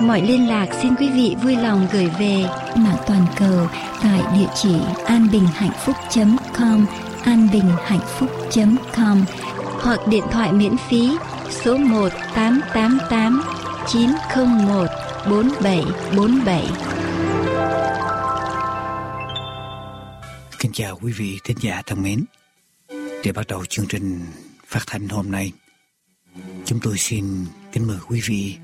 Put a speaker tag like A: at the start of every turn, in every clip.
A: Mọi liên lạc xin quý vị vui lòng gửi về mạng toàn cầu tại địa chỉ anbinhhạnhphúc.com anbinhhạnhphúc.com hoặc điện thoại miễn phí số 1 888 901 4747.
B: Kính chào quý vị thính giả thân mến. Để bắt đầu chương trình phát thanh hôm nay, chúng tôi xin kính mời quý vị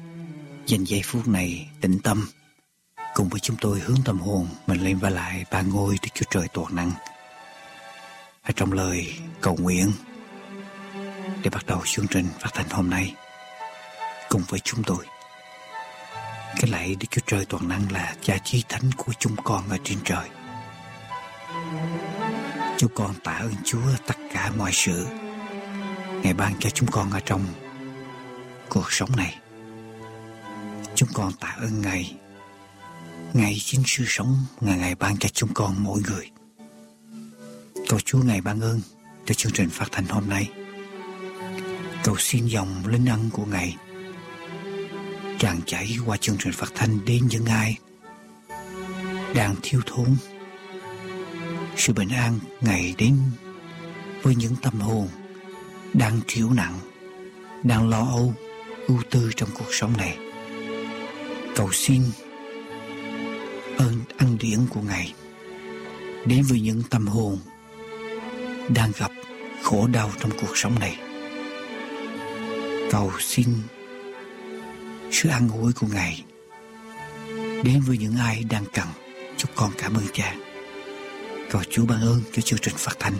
B: dành giây phút này, tĩnh tâm, cùng với chúng tôi hướng tâm hồn mình lên và lại ba ngôi Đức Chúa Trời toàn năng. Ở trong lời cầu nguyện để bắt đầu chương trình phát thanh hôm nay, cùng với chúng tôi. Cái lạy Đức Chúa Trời toàn năng là cha chí thánh của chúng con ở trên trời. Chúng con tạ ơn Chúa tất cả mọi sự Ngài ban cho chúng con ở trong cuộc sống này. Chúng con tạ ơn Ngài. Ngài chính sự sống Ngài Ngài ban cho chúng con mỗi người. Cầu Chúa Ngài ban ơn cho chương trình phát thanh hôm nay. Cầu xin dòng linh ân của Ngài tràn chảy qua chương trình phát thanh đến những ai đang thiếu thốn sự bình an ngày đến với những tâm hồn đang thiếu nặng, đang lo âu, ưu tư trong cuộc sống này cầu xin ơn ăn điển của ngài đến với những tâm hồn đang gặp khổ đau trong cuộc sống này. Cầu xin sự an ủi của ngài đến với những ai đang cần chúc con cảm ơn cha. Cầu chúa ban ơn cho chương trình phát thanh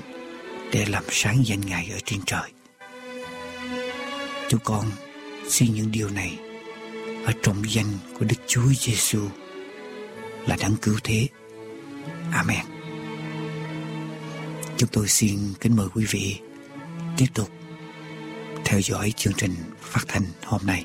B: để làm sáng danh ngài ở trên trời. Chúng con xin những điều này ở trong danh của Đức Chúa Giêsu là đáng cứu thế. Amen. Chúng tôi xin kính mời quý vị tiếp tục theo dõi chương trình phát thanh hôm nay.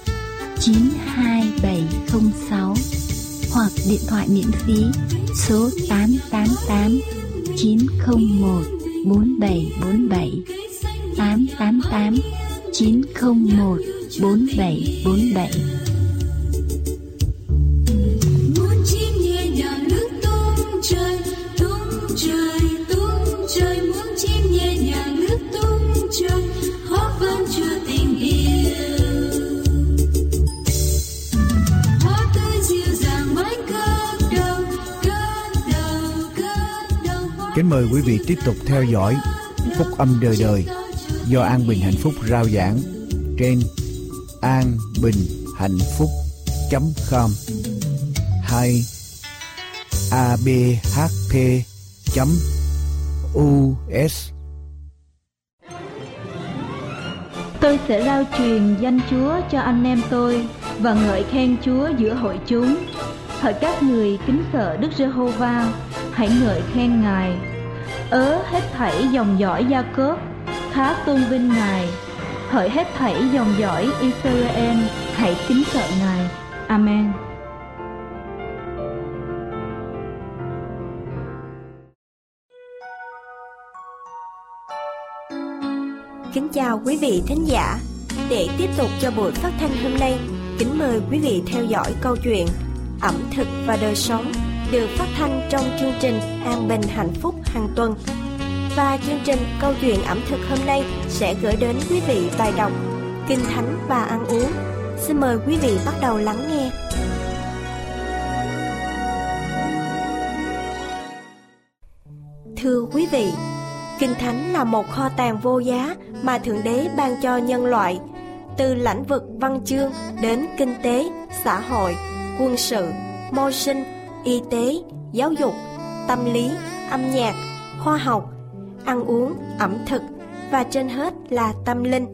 A: 92706 hoặc điện thoại miễn phí số 888 901 4747 888 901 4747
C: Kính mời quý vị tiếp tục theo dõi Phúc âm đời đời do An Bình Hạnh Phúc rao giảng trên an bình hạnh phúc com hay abhp us
D: Tôi sẽ rao truyền danh Chúa cho anh em tôi và ngợi khen Chúa giữa hội chúng. Hỡi các người kính sợ Đức Giê-hô-va, hãy ngợi khen Ngài. Ớ hết thảy dòng dõi Gia Cốp, khá tôn vinh Ngài. Hỡi hết thảy dòng dõi Israel, hãy kính sợ Ngài. Amen.
E: Kính chào quý vị thính giả. Để tiếp tục cho buổi phát thanh hôm nay, kính mời quý vị theo dõi câu chuyện ẩm thực và đời sống được phát thanh trong chương trình An Bình Hạnh Phúc hàng tuần. Và chương trình câu chuyện ẩm thực hôm nay sẽ gửi đến quý vị bài đọc Kinh Thánh và ăn uống. Xin mời quý vị bắt đầu lắng nghe. Thưa quý vị, Kinh Thánh là một kho tàng vô giá mà Thượng Đế ban cho nhân loại, từ lãnh vực văn chương đến kinh tế, xã hội, quân sự, môi sinh, y tế, giáo dục, tâm lý, âm nhạc, khoa học, ăn uống, ẩm thực và trên hết là tâm linh.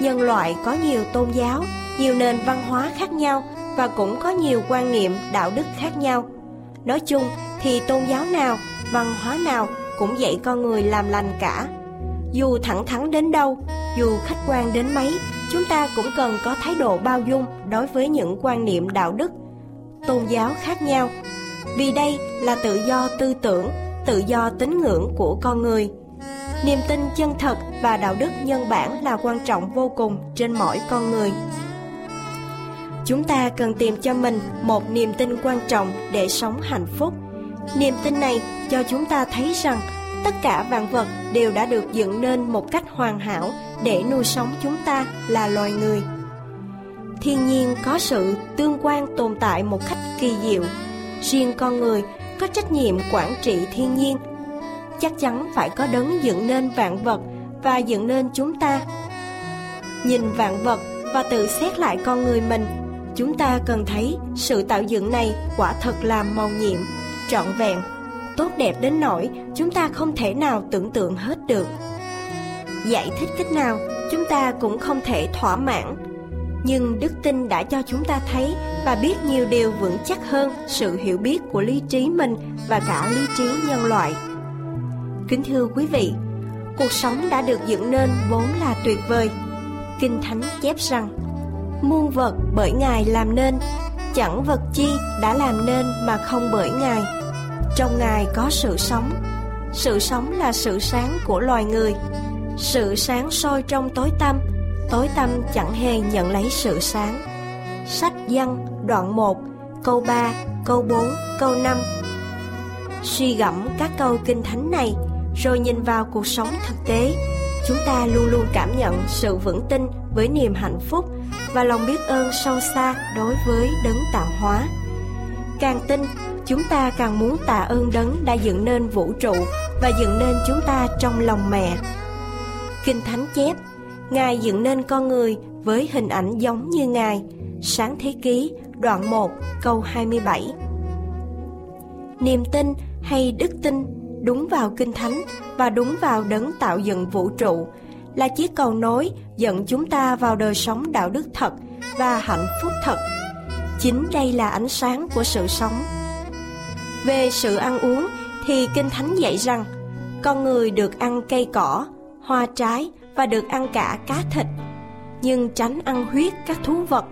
E: Nhân loại có nhiều tôn giáo, nhiều nền văn hóa khác nhau và cũng có nhiều quan niệm đạo đức khác nhau. Nói chung thì tôn giáo nào, văn hóa nào cũng dạy con người làm lành cả. Dù thẳng thắn đến đâu, dù khách quan đến mấy, chúng ta cũng cần có thái độ bao dung đối với những quan niệm đạo đức, tôn giáo khác nhau. Vì đây là tự do tư tưởng, tự do tín ngưỡng của con người. Niềm tin chân thật và đạo đức nhân bản là quan trọng vô cùng trên mỗi con người. Chúng ta cần tìm cho mình một niềm tin quan trọng để sống hạnh phúc. Niềm tin này cho chúng ta thấy rằng tất cả vạn vật đều đã được dựng nên một cách hoàn hảo để nuôi sống chúng ta là loài người. Thiên nhiên có sự tương quan tồn tại một cách kỳ diệu. Riêng con người có trách nhiệm quản trị thiên nhiên. Chắc chắn phải có đấng dựng nên vạn vật và dựng nên chúng ta. Nhìn vạn vật và tự xét lại con người mình, chúng ta cần thấy sự tạo dựng này quả thật là màu nhiệm, trọn vẹn tốt đẹp đến nỗi chúng ta không thể nào tưởng tượng hết được. Giải thích cách nào chúng ta cũng không thể thỏa mãn. Nhưng đức tin đã cho chúng ta thấy và biết nhiều điều vững chắc hơn sự hiểu biết của lý trí mình và cả lý trí nhân loại. Kính thưa quý vị, cuộc sống đã được dựng nên vốn là tuyệt vời. Kinh Thánh chép rằng, muôn vật bởi Ngài làm nên, chẳng vật chi đã làm nên mà không bởi Ngài trong ngài có sự sống sự sống là sự sáng của loài người sự sáng soi trong tối tăm tối tăm chẳng hề nhận lấy sự sáng. Sách văn đoạn 1 câu 3 câu 4 câu 5 suy gẫm các câu kinh thánh này rồi nhìn vào cuộc sống thực tế. Chúng ta luôn luôn cảm nhận sự vững tin với niềm hạnh phúc và lòng biết ơn sâu xa đối với đấng tạo hóa. Càng tin chúng ta càng muốn tạ ơn đấng đã dựng nên vũ trụ và dựng nên chúng ta trong lòng mẹ. Kinh Thánh chép, Ngài dựng nên con người với hình ảnh giống như Ngài. Sáng Thế Ký, đoạn 1, câu 27. Niềm tin hay đức tin đúng vào Kinh Thánh và đúng vào đấng tạo dựng vũ trụ là chiếc cầu nối dẫn chúng ta vào đời sống đạo đức thật và hạnh phúc thật. Chính đây là ánh sáng của sự sống về sự ăn uống thì Kinh Thánh dạy rằng con người được ăn cây cỏ, hoa trái và được ăn cả cá thịt, nhưng tránh ăn huyết các thú vật,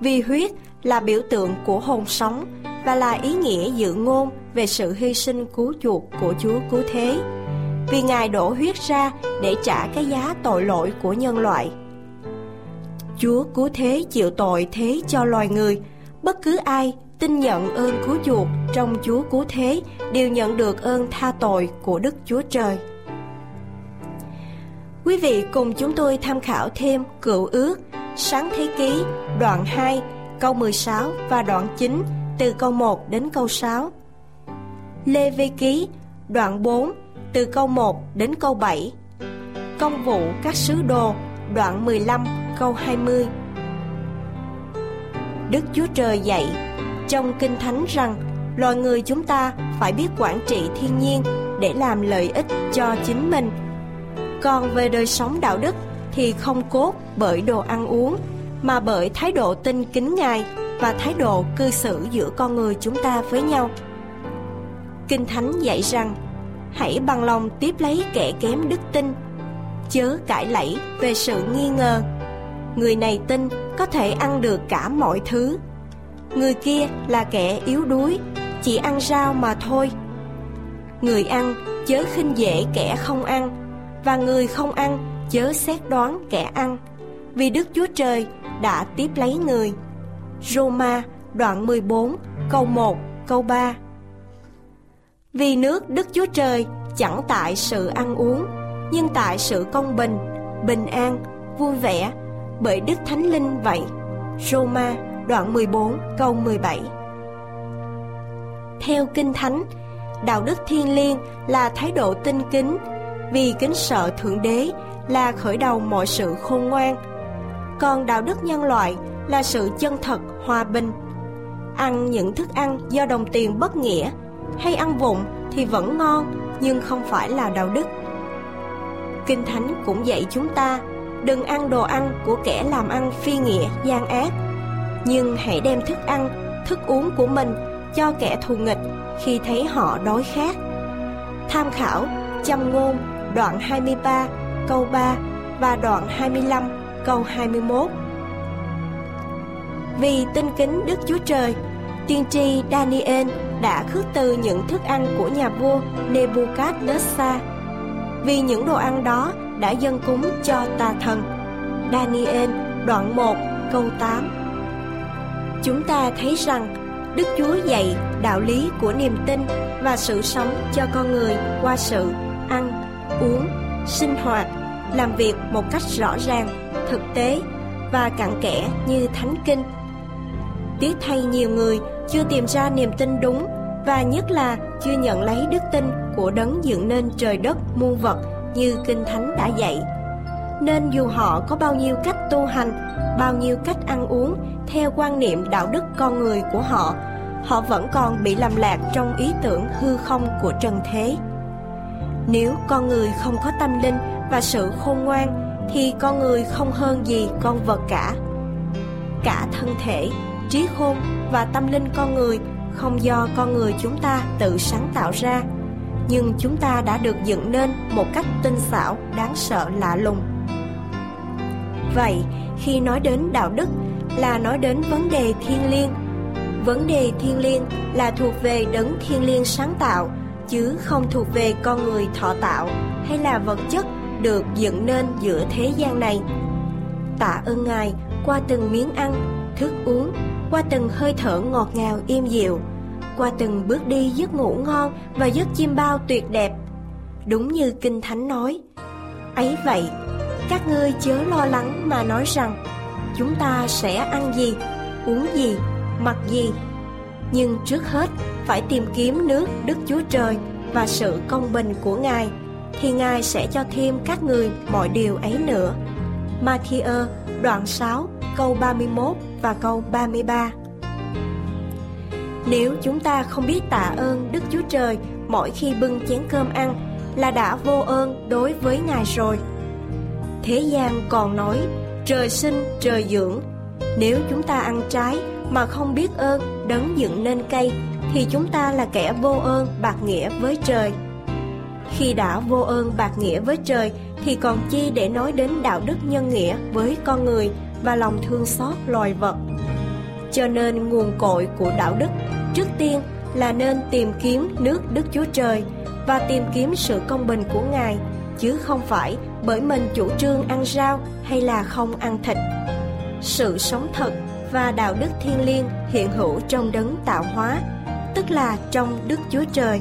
E: vì huyết là biểu tượng của hồn sống và là ý nghĩa dự ngôn về sự hy sinh cứu chuộc của Chúa cứu thế. Vì Ngài đổ huyết ra để trả cái giá tội lỗi của nhân loại. Chúa cứu thế chịu tội thế cho loài người, bất cứ ai tin nhận ơn cứu chuộc trong Chúa cứu thế đều nhận được ơn tha tội của Đức Chúa Trời. Quý vị cùng chúng tôi tham khảo thêm cựu ước, sáng thế ký, đoạn 2 câu 16 và đoạn 9 từ câu 1 đến câu 6. Lê Vê ký, đoạn 4 từ câu 1 đến câu 7. Công vụ các sứ đồ, đoạn 15 câu 20 Đức Chúa Trời dạy trong Kinh Thánh rằng, loài người chúng ta phải biết quản trị thiên nhiên để làm lợi ích cho chính mình. Còn về đời sống đạo đức thì không cốt bởi đồ ăn uống mà bởi thái độ tin kính Ngài và thái độ cư xử giữa con người chúng ta với nhau. Kinh Thánh dạy rằng hãy bằng lòng tiếp lấy kẻ kém đức tin, chớ cãi lẫy về sự nghi ngờ. Người này tin có thể ăn được cả mọi thứ. Người kia là kẻ yếu đuối, chỉ ăn rau mà thôi. Người ăn chớ khinh dễ kẻ không ăn, và người không ăn chớ xét đoán kẻ ăn, vì Đức Chúa Trời đã tiếp lấy người. Roma đoạn 14 câu 1 câu 3 Vì nước Đức Chúa Trời chẳng tại sự ăn uống, nhưng tại sự công bình, bình an, vui vẻ, bởi Đức Thánh Linh vậy. Roma đoạn 14 câu 17 Theo Kinh Thánh, đạo đức thiên liêng là thái độ tinh kính, vì kính sợ Thượng Đế là khởi đầu mọi sự khôn ngoan. Còn đạo đức nhân loại là sự chân thật, hòa bình. Ăn những thức ăn do đồng tiền bất nghĩa hay ăn vụng thì vẫn ngon nhưng không phải là đạo đức. Kinh Thánh cũng dạy chúng ta đừng ăn đồ ăn của kẻ làm ăn phi nghĩa, gian ác. Nhưng hãy đem thức ăn, thức uống của mình cho kẻ thù nghịch khi thấy họ đói khát. Tham khảo Châm ngôn đoạn 23 câu 3 và đoạn 25 câu 21 Vì tinh kính Đức Chúa Trời, tiên tri Daniel đã khước từ những thức ăn của nhà vua Nebuchadnezzar. Vì những đồ ăn đó đã dâng cúng cho tà thần. Daniel đoạn 1 câu 8 Chúng ta thấy rằng Đức Chúa dạy đạo lý của niềm tin và sự sống cho con người qua sự ăn, uống, sinh hoạt, làm việc một cách rõ ràng, thực tế và cặn kẽ như Thánh Kinh. Tiếc thay nhiều người chưa tìm ra niềm tin đúng và nhất là chưa nhận lấy đức tin của đấng dựng nên trời đất muôn vật như Kinh Thánh đã dạy. Nên dù họ có bao nhiêu cách tu hành, bao nhiêu cách ăn uống theo quan niệm đạo đức con người của họ, họ vẫn còn bị lầm lạc trong ý tưởng hư không của trần thế. Nếu con người không có tâm linh và sự khôn ngoan thì con người không hơn gì con vật cả. Cả thân thể, trí khôn và tâm linh con người không do con người chúng ta tự sáng tạo ra, nhưng chúng ta đã được dựng nên một cách tinh xảo, đáng sợ lạ lùng. Vậy, khi nói đến đạo đức là nói đến vấn đề thiên liêng. Vấn đề thiên liêng là thuộc về đấng thiên liêng sáng tạo chứ không thuộc về con người thọ tạo hay là vật chất được dựng nên giữa thế gian này. Tạ ơn Ngài qua từng miếng ăn, thức uống, qua từng hơi thở ngọt ngào im dịu, qua từng bước đi giấc ngủ ngon và giấc chim bao tuyệt đẹp. Đúng như Kinh Thánh nói. Ấy vậy, các ngươi chớ lo lắng mà nói rằng chúng ta sẽ ăn gì, uống gì, mặc gì. Nhưng trước hết, phải tìm kiếm nước Đức Chúa Trời và sự công bình của Ngài, thì Ngài sẽ cho thêm các người mọi điều ấy nữa. Matthew đoạn 6 câu 31 và câu 33 Nếu chúng ta không biết tạ ơn Đức Chúa Trời mỗi khi bưng chén cơm ăn là đã vô ơn đối với Ngài rồi. Thế gian còn nói, trời sinh, trời dưỡng Nếu chúng ta ăn trái mà không biết ơn, đấng dựng nên cây, thì chúng ta là kẻ vô ơn, bạc nghĩa với trời. Khi đã vô ơn, bạc nghĩa với trời, thì còn chi để nói đến đạo đức nhân nghĩa với con người và lòng thương xót loài vật. Cho nên nguồn cội của đạo đức, trước tiên là nên tìm kiếm nước Đức Chúa Trời và tìm kiếm sự công bình của Ngài, chứ không phải bởi mình chủ trương ăn rau hay là không ăn thịt. Sự sống thật và đạo đức thiên liêng hiện hữu trong đấng tạo hóa tức là trong Đức Chúa Trời.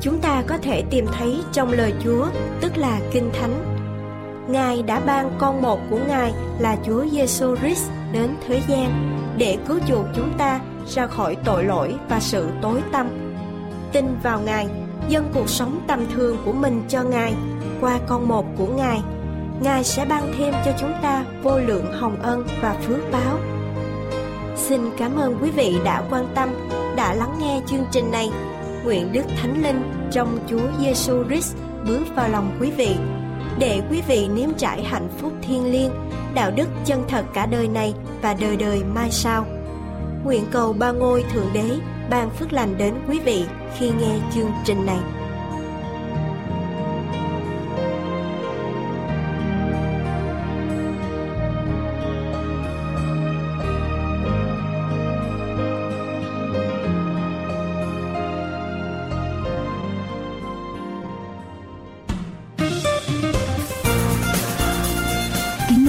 E: Chúng ta có thể tìm thấy trong lời Chúa, tức là Kinh Thánh. Ngài đã ban con một của Ngài là Chúa Giêsu Christ đến thế gian để cứu chuộc chúng ta ra khỏi tội lỗi và sự tối tăm. Tin vào Ngài, dâng cuộc sống tầm thường của mình cho Ngài qua con một của Ngài. Ngài sẽ ban thêm cho chúng ta vô lượng hồng ân và phước báo. Xin cảm ơn quý vị đã quan tâm, đã lắng nghe chương trình này. Nguyện Đức Thánh Linh trong Chúa Giêsu Christ bước vào lòng quý vị để quý vị nếm trải hạnh phúc thiêng liêng, đạo đức chân thật cả đời này và đời đời mai sau. Nguyện cầu ba ngôi Thượng Đế ban phước lành đến quý vị khi nghe chương trình này.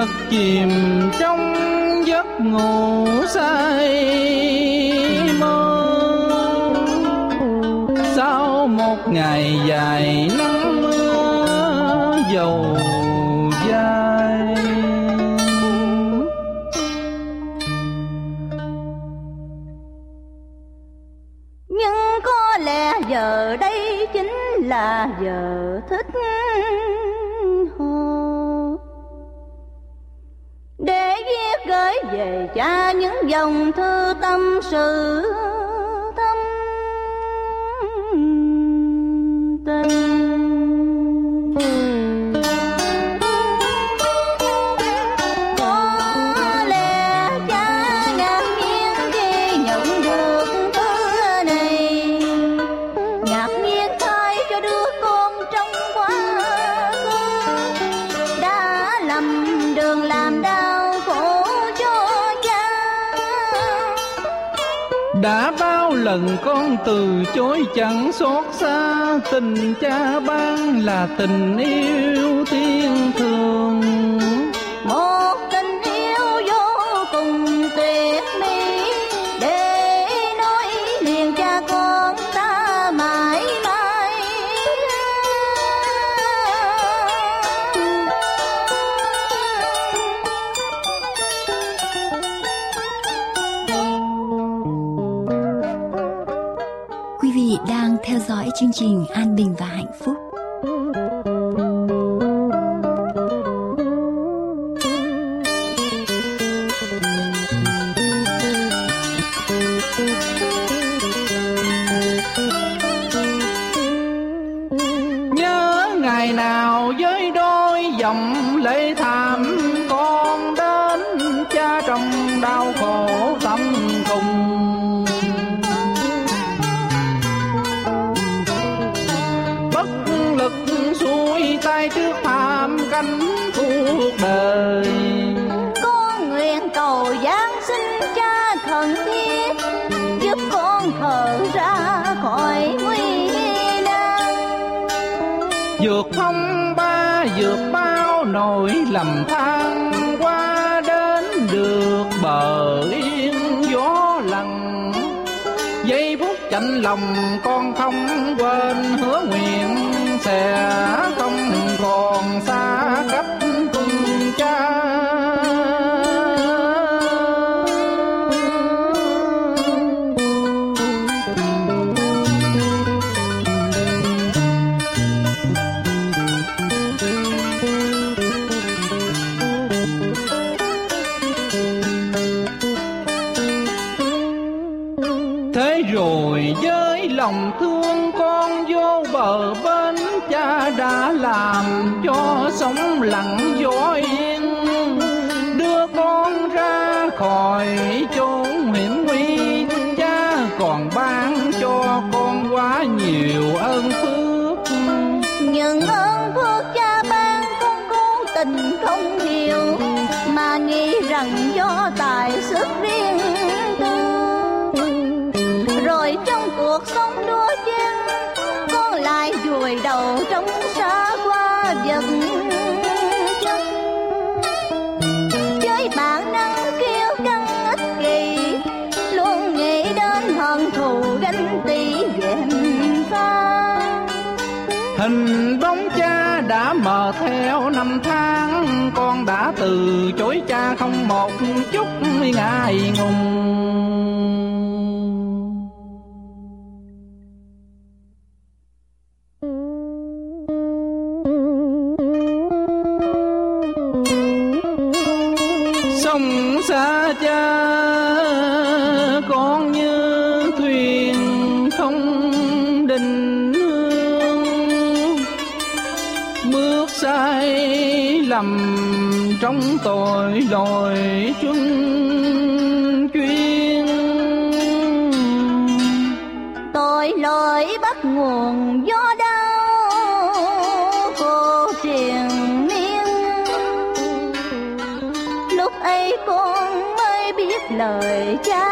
F: Giấc chìm trong giấc ngủ say mơ. Sau một ngày dài
G: giờ thích hồ. Để viết gửi về cha những dòng thư tâm sự.
F: Lần con từ chối chẳng xót xa tình cha ban là tình yêu.
A: Chương trình An Bình và Hạnh Phúc.
F: Lòng con còn ban cho con quá nhiều ơn phước.
G: Những ơn phước cha ban con cố tình không hiểu, mà nghĩ rằng do tài
F: đã từ chối cha không một chút ngại ngùng. Sông xa cha, con như thuyền không định hương. Bước sai lầm trong tội lỗi chung chuyên.
G: Tội lỗi bắt nguồn do đau cô triền miên. Lúc ấy con mới biết lời cha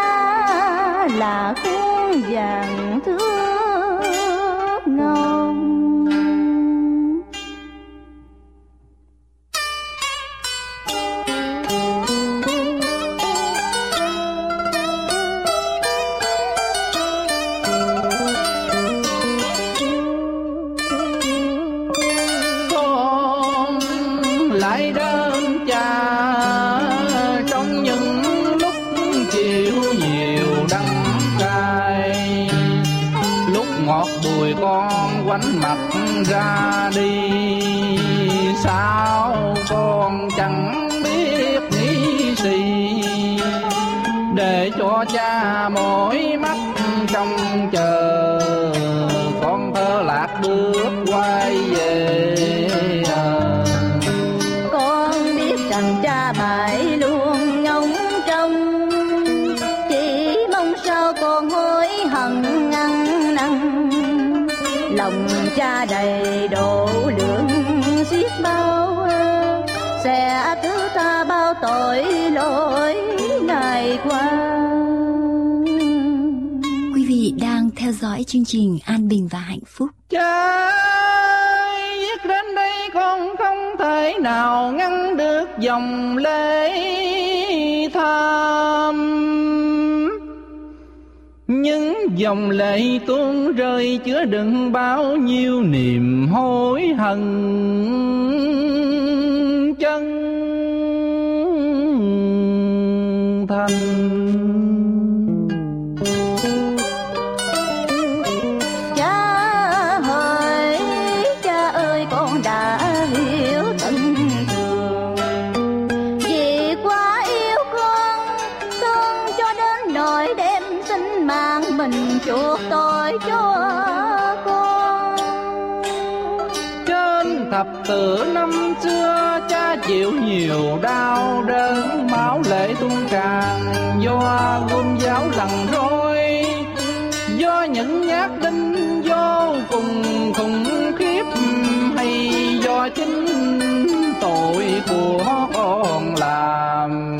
G: là
F: con mặt ra đi. Sao con chẳng biết nghĩ gì? Để cho cha mỏi mắt trong chờ
A: chương trình An Bình và Hạnh Phúc.
F: Trái viết đến đây con không thể nào ngăn được dòng lệ tham những dòng lệ tuôn rơi chứa đựng bao nhiêu niềm hối hận chân từ tử năm xưa, cha chịu nhiều đau đớn, máu lệ tuôn tràn. Do gươm giáo lằn roi do những nhát đinh vô cùng khủng khiếp, hay do chính tội của con làm.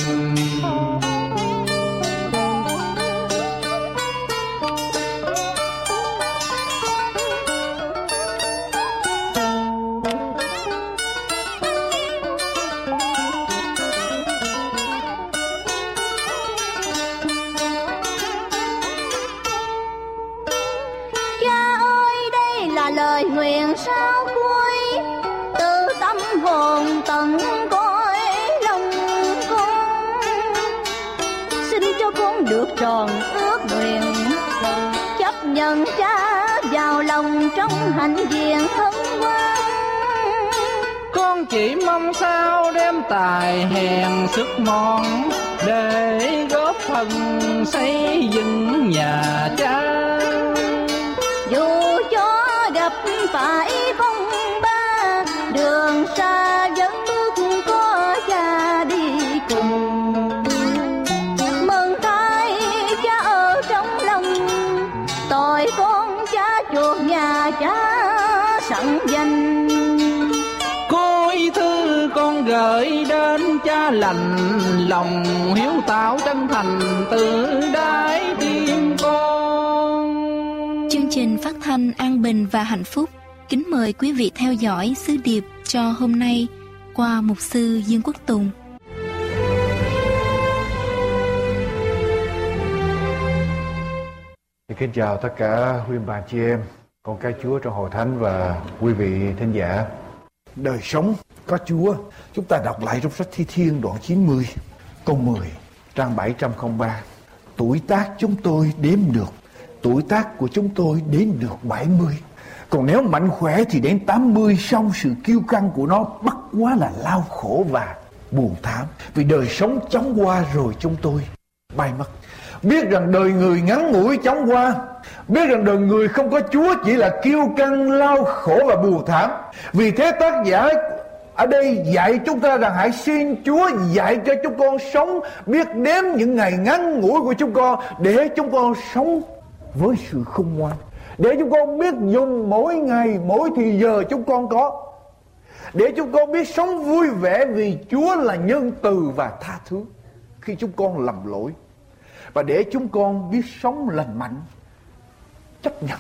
F: Tài hèn sức mòn để góp phần xây dựng nhà cha.
G: Dù cho gặp phải phong
F: lành lòng hiếu tạo chân thành từ đáy tim con
A: Chương trình phát thanh an bình và hạnh phúc kính mời quý vị theo dõi sứ điệp cho hôm nay qua mục sư Dương Quốc Tùng.
H: Kính chào tất cả quý bà chị em, con cái Chúa trong hội thánh và quý vị thính giả. Đời sống có Chúa, chúng ta đọc lại trong sách Thi Thiên đoạn 90, câu 10, trang 703. Tuổi tác chúng tôi đếm được, tuổi tác của chúng tôi đến được 70. Còn nếu mạnh khỏe thì đến 80 xong sự kiêu căng của nó bất quá là lao khổ và buồn thảm. Vì đời sống chóng qua rồi chúng tôi bay mất. Biết rằng đời người ngắn ngủi chóng qua. Biết rằng đời người không có Chúa chỉ là kiêu căng, lao khổ và buồn thảm. Vì thế tác giả ở đây dạy chúng ta rằng hãy xin Chúa dạy cho chúng con sống biết đếm những ngày ngắn ngủi của chúng con để chúng con sống với sự khôn ngoan. Để chúng con biết dùng mỗi ngày mỗi thì giờ chúng con có. Để chúng con biết sống vui vẻ vì Chúa là nhân từ và tha thứ khi chúng con lầm lỗi và để chúng con biết sống lành mạnh, chấp nhận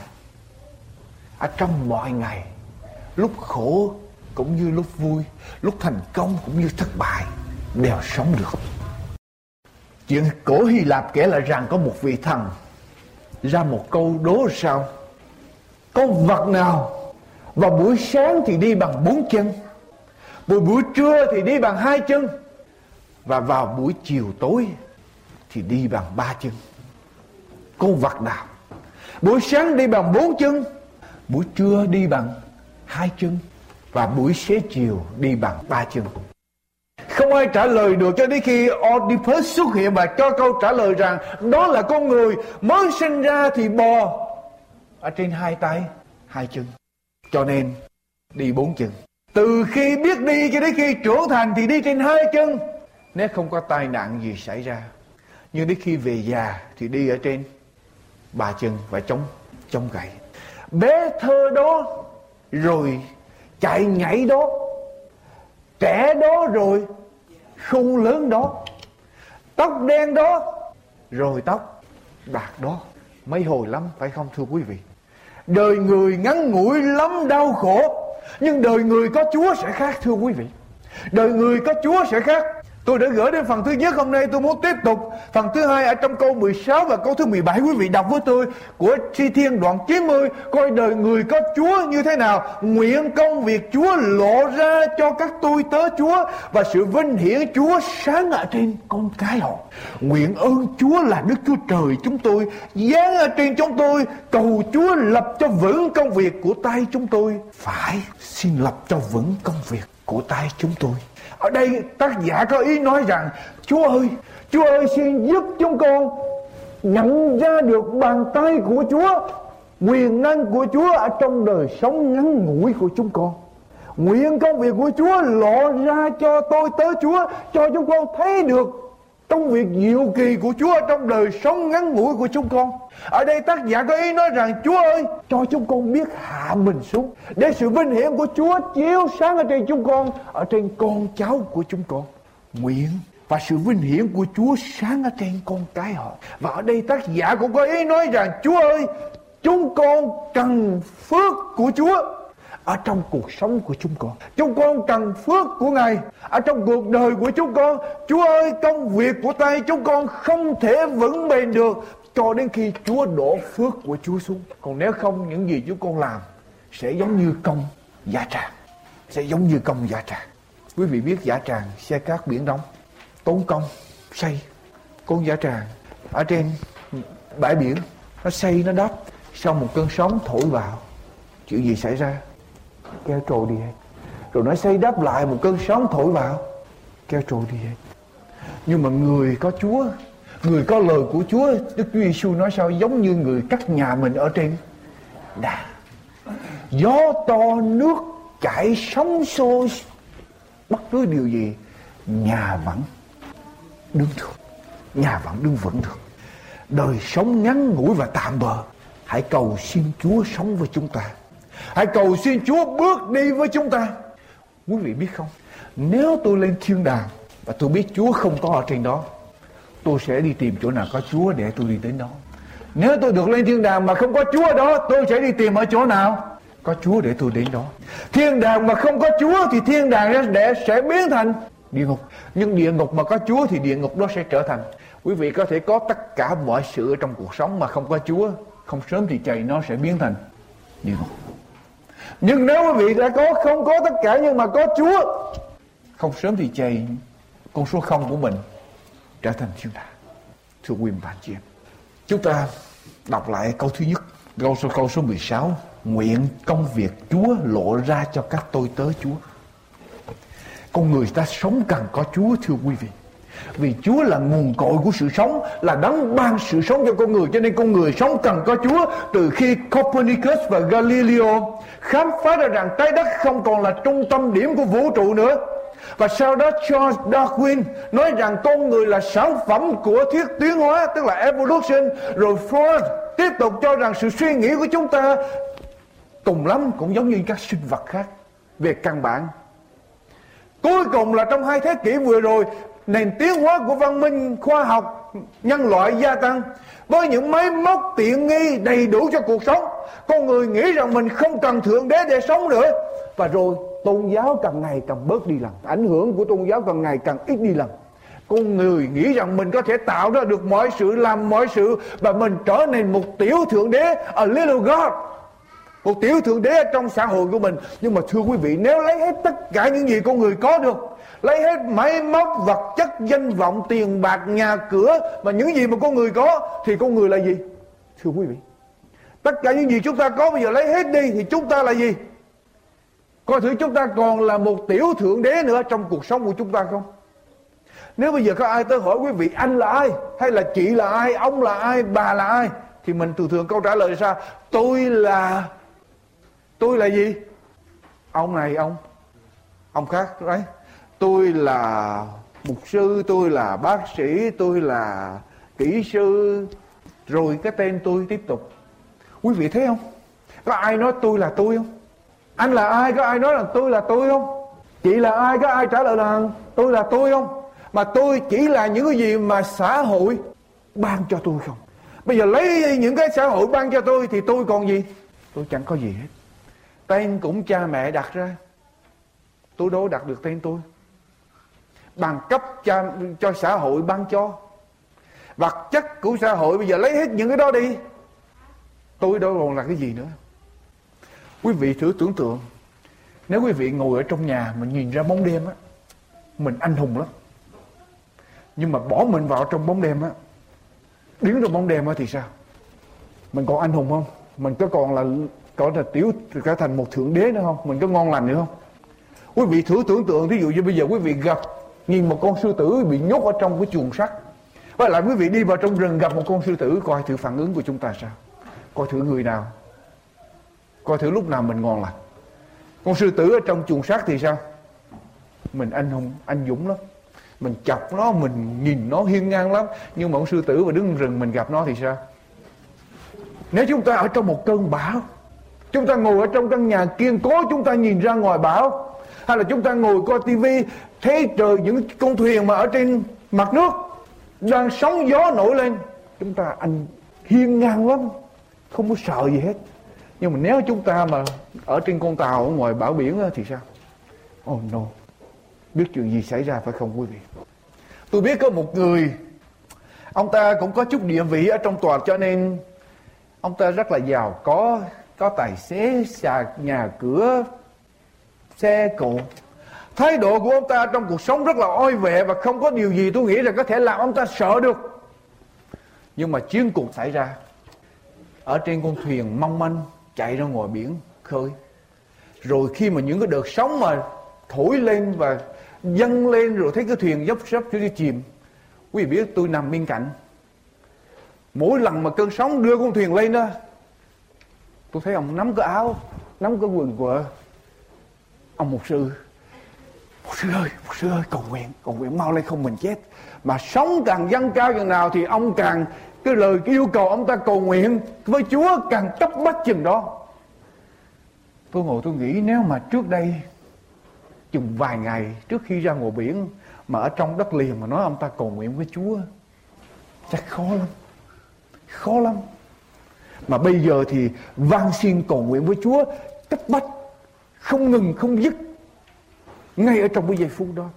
H: ở trong mọi ngày, lúc khổ cũng như lúc vui, lúc thành công cũng như thất bại, đều sống được. Chuyện cổ hy lạp kể lại rằng có một vị thần ra một câu đố sao? Con vật nào vào buổi sáng thì đi bằng bốn chân, buổi buổi trưa thì đi bằng hai chân, và vào buổi chiều tối thì đi bằng ba chân. Con vật nào? Buổi sáng đi bằng bốn chân, buổi trưa đi bằng hai chân, và buổi xế chiều đi bằng ba chân. Không ai trả lời được cho đến khi Oedipus xuất hiện và cho câu trả lời rằng đó là con người mới sinh ra thì bò ở trên hai tay, hai chân. Cho nên đi bốn chân. Từ khi biết đi cho đến khi trưởng thành thì đi trên hai chân. Nếu không có tai nạn gì xảy ra nhưng đến khi về già thì đi ở trên bà chân và chống chống gậy. Bé thơ đó rồi, chạy nhảy đó. Trẻ đó rồi, khung lớn đó. Tóc đen đó, rồi tóc bạc đó. Mấy hồi lắm, phải không, thưa quý vị? Đời người ngắn ngủi lắm đau khổ, nhưng đời người có chúa sẽ khác, thưa quý vị. Đời người có chúa sẽ khác. Tôi đã gửi đến phần thứ nhất hôm nay, tôi muốn tiếp tục. Phần thứ hai ở trong câu 16 và câu thứ 17 Quý vị đọc với tôi, Của Thi Thiên đoạn 90 Coi đời người có Chúa như thế nào, Nguyện công việc Chúa lộ ra cho các tôi tớ Chúa, Và sự vinh hiển Chúa sáng ở trên con cái họ Nguyện ơn Chúa là Đức Chúa Trời chúng tôi, Giáng ở trên chúng tôi. Cầu Chúa lập cho vững công việc của tay chúng tôi, Phải xin lập cho vững công việc của tay chúng tôi ở đây tác giả có ý nói rằng, Chúa ơi Chúa ơi, xin giúp chúng con nhận ra được bàn tay của Chúa, quyền năng của Chúa ở trong đời sống ngắn ngủi của chúng con nguyện công việc của Chúa lộ ra cho tôi tới Chúa, cho chúng con thấy được công việc diệu kỳ của Chúa trong đời sống ngắn ngủi của chúng con. Ở đây tác giả có ý nói rằng Chúa ơi cho chúng con biết hạ mình xuống để sự vinh hiển của Chúa chiếu sáng ở trên chúng con, ở trên con cháu của chúng con. Nguyện và sự vinh hiển của Chúa sáng ở trên con cái họ. Và ở đây tác giả cũng có ý nói rằng Chúa ơi chúng con cần phước của Chúa ở trong cuộc sống của chúng con. Chúng con cần phước của Ngài ở trong cuộc đời của chúng con. Chúa ơi, công việc của tay chúng con không thể vững bền được cho đến khi Chúa đổ phước của Chúa xuống. Còn nếu không, những gì chúng con làm sẽ giống như công giả tràng. Sẽ giống như công giả tràng. Quý vị biết giả tràng xe cát biển đông tốn công xây con giả tràng ở trên bãi biển nó xây nó đắp sau một cơn sóng thổi vào chuyện gì xảy ra kéo trôi đi hết rồi nó xây đắp lại một cơn sóng thổi vào kéo trôi đi hết nhưng mà người có Chúa người có lời của Chúa, Đức Chúa Giêsu nói sao? Giống như người cắt nhà mình ở trên đà. Gió to, nước chảy, sóng xô. Bất cứ điều gì, nhà vẫn đứng được nhà vẫn đứng vững được đời sống ngắn ngủi và tạm bờ hãy cầu xin Chúa sống với chúng ta. Hãy cầu xin Chúa bước đi với chúng ta. Quý vị biết không? Nếu tôi lên thiên đàng và tôi biết Chúa không có ở trên đó tôi sẽ đi tìm chỗ nào có Chúa để tôi đi đến đó. Nếu tôi được lên thiên đàng mà không có Chúa đó, tôi sẽ đi tìm ở chỗ nào có Chúa để tôi đến đó. Thiên đàng mà không có Chúa thì thiên đàng để sẽ biến thành địa ngục. Nhưng địa ngục mà có Chúa thì địa ngục đó sẽ trở thành. Quý vị có thể có tất cả mọi sự trong cuộc sống mà không có Chúa, không sớm thì chạy, nó sẽ biến thành địa ngục. Nhưng nếu quý vị đã có, không có tất cả nhưng mà có Chúa, không sớm thì chạy, con số không của mình trở thành thiên đàng thưa quý bạn chị em, chúng ta đọc lại câu thứ nhất, câu số câu số 16 nguyện công việc Chúa lộ ra cho các tôi tớ Chúa. Con người ta sống cần có Chúa, thưa quý vị. Vì Chúa là nguồn cội của sự sống, Là đấng ban sự sống cho con người, Cho nên con người sống cần có Chúa. Từ khi Copernicus và Galileo Khám phá ra rằng trái đất không còn là trung tâm điểm của vũ trụ nữa và sau đó Charles Darwin nói rằng con người là sản phẩm của thuyết tiến hóa, tức là evolution. Rồi Freud tiếp tục cho rằng sự suy nghĩ của chúng ta cùng lắm cũng giống như các sinh vật khác về căn bản. Cuối cùng là trong hai thế kỷ vừa rồi, nền tiến hóa của văn minh khoa học nhân loại gia tăng với những máy móc tiện nghi đầy đủ cho cuộc sống. Con người nghĩ rằng mình không cần thượng đế để sống nữa. Và rồi tôn giáo càng ngày càng bớt đi lần. Ảnh hưởng của tôn giáo càng ngày càng ít đi lần. Con người nghĩ rằng mình có thể tạo ra được mọi sự, làm mọi sự và mình trở nên một tiểu thượng đế, a little god. Một tiểu thượng đế trong xã hội của mình. Nhưng mà thưa quý vị, nếu lấy hết tất cả những gì con người có được, lấy hết máy móc, vật chất, danh vọng, tiền bạc, nhà cửa và những gì mà con người có, thì con người là gì? Thưa quý vị, tất cả những gì chúng ta có bây giờ lấy hết đi thì chúng ta là gì? Coi thử chúng ta còn là một tiểu thượng đế nữa trong cuộc sống của chúng ta không? Nếu bây giờ có ai tới hỏi quý vị, anh là ai? Hay là chị là ai? Ông là ai? Bà là ai? Thì mình thường thường câu trả lời sao tôi là tôi là gì? Ông này ông. Ông khác, đấy. Tôi là mục sư, tôi là bác sĩ, tôi là kỹ sư. Rồi cái tên tôi tiếp tục. Quý vị thấy không? Có ai nói tôi là tôi không? Anh là ai? Có ai nói là tôi là tôi không? Chị là ai? Có ai trả lời là tôi là tôi không? Mà tôi chỉ là những cái gì mà xã hội ban cho tôi không? Bây giờ lấy những cái xã hội ban cho tôi thì tôi còn gì? Tôi chẳng có gì hết. Tên cũng cha mẹ đặt ra. Tôi đâu đặt được tên tôi. Bằng cấp cho, cho xã hội ban cho. Vật chất của xã hội bây giờ lấy hết những cái đó đi. Tôi đâu còn là cái gì nữa quý vị thử tưởng tượng, nếu quý vị ngồi ở trong nhà mà nhìn ra bóng đêm á, mình anh hùng lắm. Nhưng mà bỏ mình vào trong bóng đêm á, Đứng trong bóng đêm á thì sao? Mình còn anh hùng không? Mình có còn là, có là tiểu, trở thành một thượng đế nữa không? Mình có ngon lành nữa không? Quý vị thử tưởng tượng ví dụ như bây giờ quý vị gặp nhìn một con sư tử bị nhốt ở trong cái chuồng sắt. Và lại quý vị đi vào trong rừng gặp một con sư tử, coi thử phản ứng của chúng ta sao? Coi thử người nào? Coi thử lúc nào mình ngon lành. Con sư tử ở trong chuồng sắt thì sao? Mình anh hùng anh dũng lắm. Mình chọc nó, mình nhìn nó hiên ngang lắm. Nhưng mà con sư tử mà đứng rừng mình gặp nó thì sao? Nếu chúng ta ở trong một cơn bão, chúng ta ngồi ở trong căn nhà kiên cố, chúng ta nhìn ra ngoài bão, hay là chúng ta ngồi coi tivi thấy trời những con thuyền mà ở trên mặt nước đang sóng gió nổi lên, chúng ta anh hiên ngang lắm, không có sợ gì hết nhưng mà nếu chúng ta mà ở trên con tàu ở ngoài bãi biển thì sao? Oh no. Biết chuyện gì xảy ra phải không quý vị? Tôi biết có một người, ông ta cũng có chút địa vị ở trong tòa cho nên ông ta rất là giàu có có tài xế xà nhà cửa, xe cộ. Thái độ của ông ta trong cuộc sống rất là oi vệ và không có điều gì tôi nghĩ là có thể làm ông ta sợ được. Nhưng mà chiến cuộc xảy ra ở trên con thuyền mong manh chạy ra ngoài biển, khơi. Rồi khi mà những cái đợt sóng mà thổi lên và dâng lên rồi thấy cái thuyền dốc sấp cho đi chìm, quý vị biết tôi nằm bên cạnh. Mỗi lần mà cơn sóng đưa con thuyền lên đó tôi thấy ông nắm cái áo, nắm cái quần của ông mục sư mục sư ơi, mục sư ơi, cầu nguyện cầu nguyện mau lên không mình chết. Mà sóng càng dâng cao chừng nào thì ông càng cái lời cái yêu cầu ông ta cầu nguyện với Chúa càng cấp bách chừng đó. Tôi ngồi tôi nghĩ nếu mà trước đây, chừng vài ngày trước khi ra ngoài biển mà ở trong đất liền mà nói ông ta cầu nguyện với Chúa, chắc khó lắm khó lắm. Mà bây giờ thì van xin cầu nguyện với Chúa, cấp bách, không ngừng, không dứt, ngay ở trong cái giây phút đó.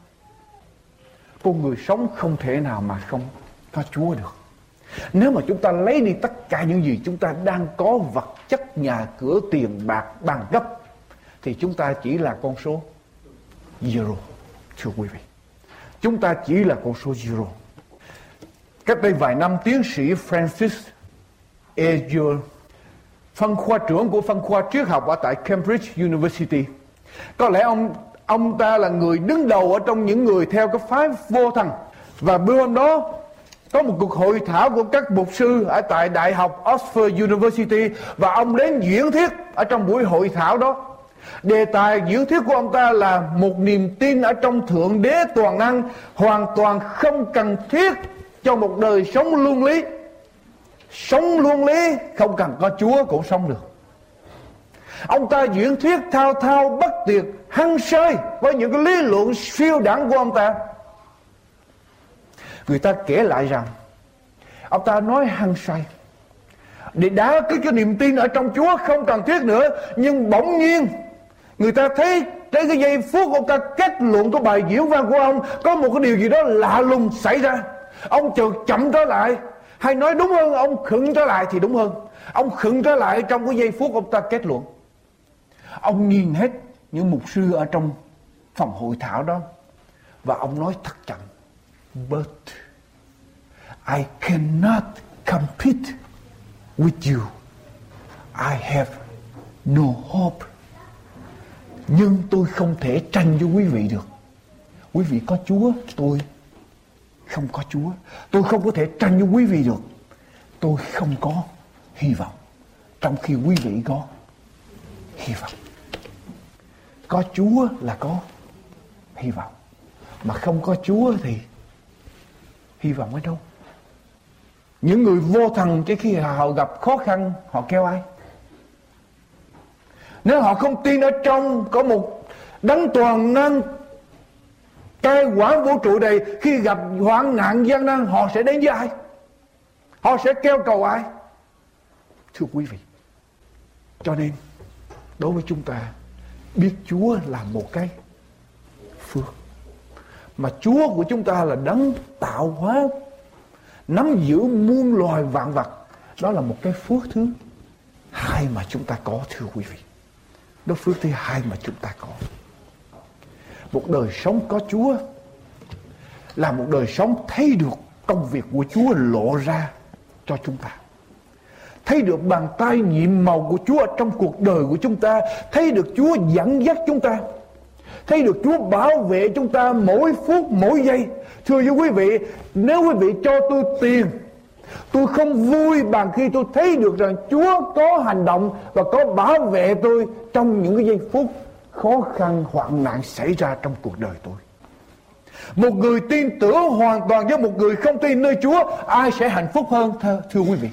H: Con người sống không thể nào mà không có Chúa được nếu mà chúng ta lấy đi tất cả những gì chúng ta đang có vật chất nhà cửa, tiền bạc, bằng cấp, thì chúng ta chỉ là con số zero, thưa quý vị. Chúng ta chỉ là con số zero. Cách đây vài năm, tiến sĩ Francis Azure phân khoa trưởng của phân khoa triết học ở tại Cambridge University, có lẽ ông ông ta là người đứng đầu ở trong những người theo cái phái vô thần. Và bữa hôm đó có một cuộc hội thảo của các mục sư ở tại Đại học Oxford University và ông đến diễn thuyết ở trong buổi hội thảo đó. Đề tài diễn thuyết của ông ta là một niềm tin ở trong Thượng Đế toàn năng hoàn toàn không cần thiết cho một đời sống luân lý. Sống luân lý không cần có Chúa cũng sống được. Ông ta diễn thuyết thao thao bất tuyệt, hăng say với những cái lý luận siêu đẳng của ông ta. Người ta kể lại rằng Ông ta nói hăng say. Để đá cái, cái niềm tin ở trong Chúa không cần thiết nữa Nhưng bỗng nhiên Người ta thấy tới cái giây phút ông ta kết luận của bài diễn văn của ông Có một cái điều gì đó lạ lùng xảy ra. Ông chợt chậm trở lại Hay nói đúng hơn ông khựng trở lại thì đúng hơn. Ông khựng trở lại trong cái giây phút ông ta kết luận. Ông nhìn hết những mục sư ở trong phòng hội thảo đó Và ông nói thật chậm bớt. I cannot compete with you. I have no hope. Nhưng tôi không thể tranh với quý vị được. Quý vị có Chúa, tôi không có Chúa. Tôi không có thể tranh với quý vị được. Tôi không có hy vọng. Trong khi quý vị có hy vọng. Có Chúa là có hy vọng. Mà không có Chúa thì hy vọng ở đâu? Những người vô thần Cái khi họ gặp khó khăn họ kêu ai? Nếu họ không tin ở trong có một đấng toàn năng cai quản vũ trụ này khi gặp hoạn nạn gian nan họ sẽ đến với ai? Họ sẽ kêu cầu ai? Thưa quý vị, cho nên đối với chúng ta biết Chúa là một cái phước mà Chúa của chúng ta là đấng tạo hóa nắm giữ muôn loài vạn vật. Đó là một cái phước thứ hai mà chúng ta có, thưa quý vị. Đó phước thứ hai mà chúng ta có. Một đời sống có Chúa là một đời sống thấy được công việc của Chúa lộ ra cho chúng ta. Thấy được bàn tay nhiệm màu của Chúa trong cuộc đời của chúng ta. Thấy được Chúa dẫn dắt chúng ta. Thấy được Chúa bảo vệ chúng ta mỗi phút, mỗi giây thưa với quý vị nếu quý vị cho tôi tiền tôi không vui bằng khi tôi thấy được rằng Chúa có hành động và có bảo vệ tôi trong những cái giây phút khó khăn hoạn nạn xảy ra trong cuộc đời tôi. Một người tin tưởng hoàn toàn với một người không tin nơi Chúa ai sẽ hạnh phúc hơn thưa, thưa quý vị?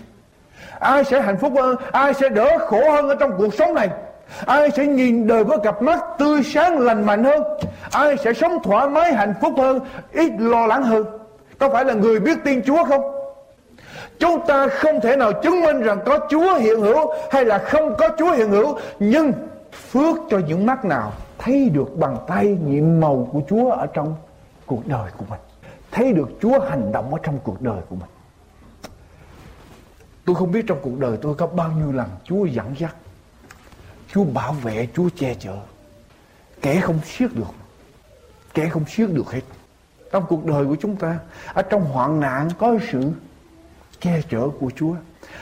H: Ai sẽ hạnh phúc hơn ai sẽ đỡ khổ hơn ở trong cuộc sống này? Ai sẽ nhìn đời với cặp mắt tươi sáng, lành mạnh hơn? Ai sẽ sống thoải mái, hạnh phúc hơn, Ít lo lắng hơn? Có phải là người biết tin Chúa không? Chúng ta không thể nào chứng minh rằng có Chúa hiện hữu Hay là không có Chúa hiện hữu, Nhưng phước cho những mắt nào Thấy được bàn tay nhiệm màu của Chúa Ở trong cuộc đời của mình. Thấy được Chúa hành động ở trong cuộc đời của mình. Tôi không biết trong cuộc đời tôi có bao nhiêu lần Chúa dẫn dắt Chúa bảo vệ, Chúa che chở. Kẻ không siết được. Kẻ không siết được hết. Trong cuộc đời của chúng ta, ở trong hoạn nạn có sự che chở của Chúa.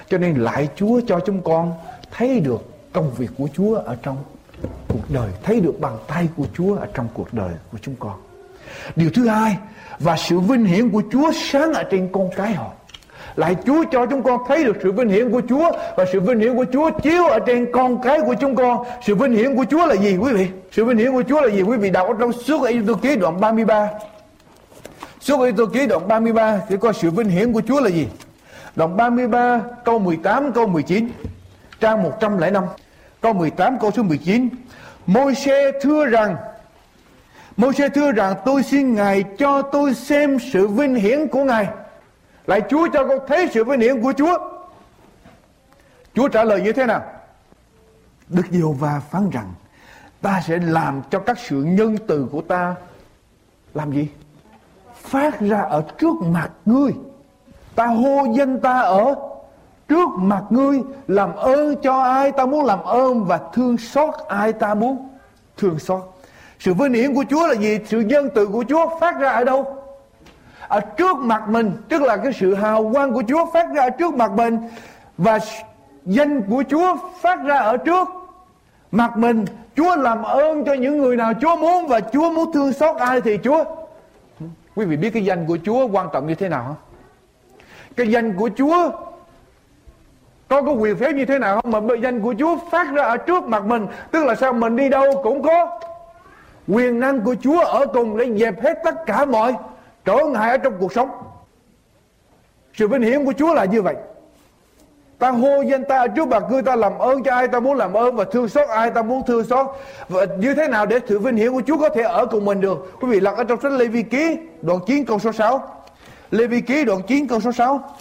H: Cho nên lại Chúa cho chúng con thấy được công việc của Chúa ở trong cuộc đời. Thấy được bàn tay của Chúa ở trong cuộc đời của chúng con. Điều thứ hai, và sự vinh hiển của Chúa sáng ở trên con cái họ lại Chúa cho chúng con thấy được sự vinh hiển của Chúa và sự vinh hiển của Chúa chiếu ở trên con cái của chúng con. Sự vinh hiển của Chúa là gì, quý vị? Sự vinh hiển của Chúa là gì, quý vị đọc trong suốt Ê Tô ký đoạn 33. Suốt Ê Tô ký đoạn 33 thì coi sự vinh hiển của Chúa là gì? Đoạn 33 câu 18 câu 19 trang 105 câu 18 câu số 19 Môi xe thưa rằng, Môi-se thưa rằng, tôi xin Ngài cho tôi xem sự vinh hiển của Ngài. Lại Chúa cho con thấy sự vinh hiển của Chúa. Chúa trả lời như thế nào? Đức Diêu Va phán rằng, ta sẽ làm cho các sự nhân từ của ta làm gì? Phát ra ở trước mặt ngươi. Ta hô danh ta ở trước mặt ngươi, làm ơn cho ai ta muốn làm ơn và thương xót ai ta muốn thương xót. Sự vinh hiển của Chúa là gì? Sự nhân từ của Chúa phát ra ở đâu? Ở trước mặt mình, tức là cái sự hào quang của Chúa phát ra ở trước mặt mình và danh của Chúa phát ra ở trước mặt mình. Chúa làm ơn cho những người nào Chúa muốn và Chúa muốn thương xót ai thì Chúa. Quý vị biết cái danh của Chúa quan trọng như thế nào không? Cái danh của Chúa có có quyền phép như thế nào không mà danh của Chúa phát ra ở trước mặt mình tức là sao mình đi đâu cũng có quyền năng của Chúa ở cùng để dẹp hết tất cả mọi trở ngại ở trong cuộc sống. Sự vinh hiển của Chúa là như vậy. Ta hô danh ta trước mặt ngươi ta làm ơn cho ai ta muốn làm ơn và thương xót ai ta muốn thương xót. Và như thế nào để sự vinh hiển của Chúa có thể ở cùng mình được? Quý vị lật ở trong sách Lê Vi Ký đoạn 9 câu số 6 Lê Vi Ký đoạn 9 câu số 6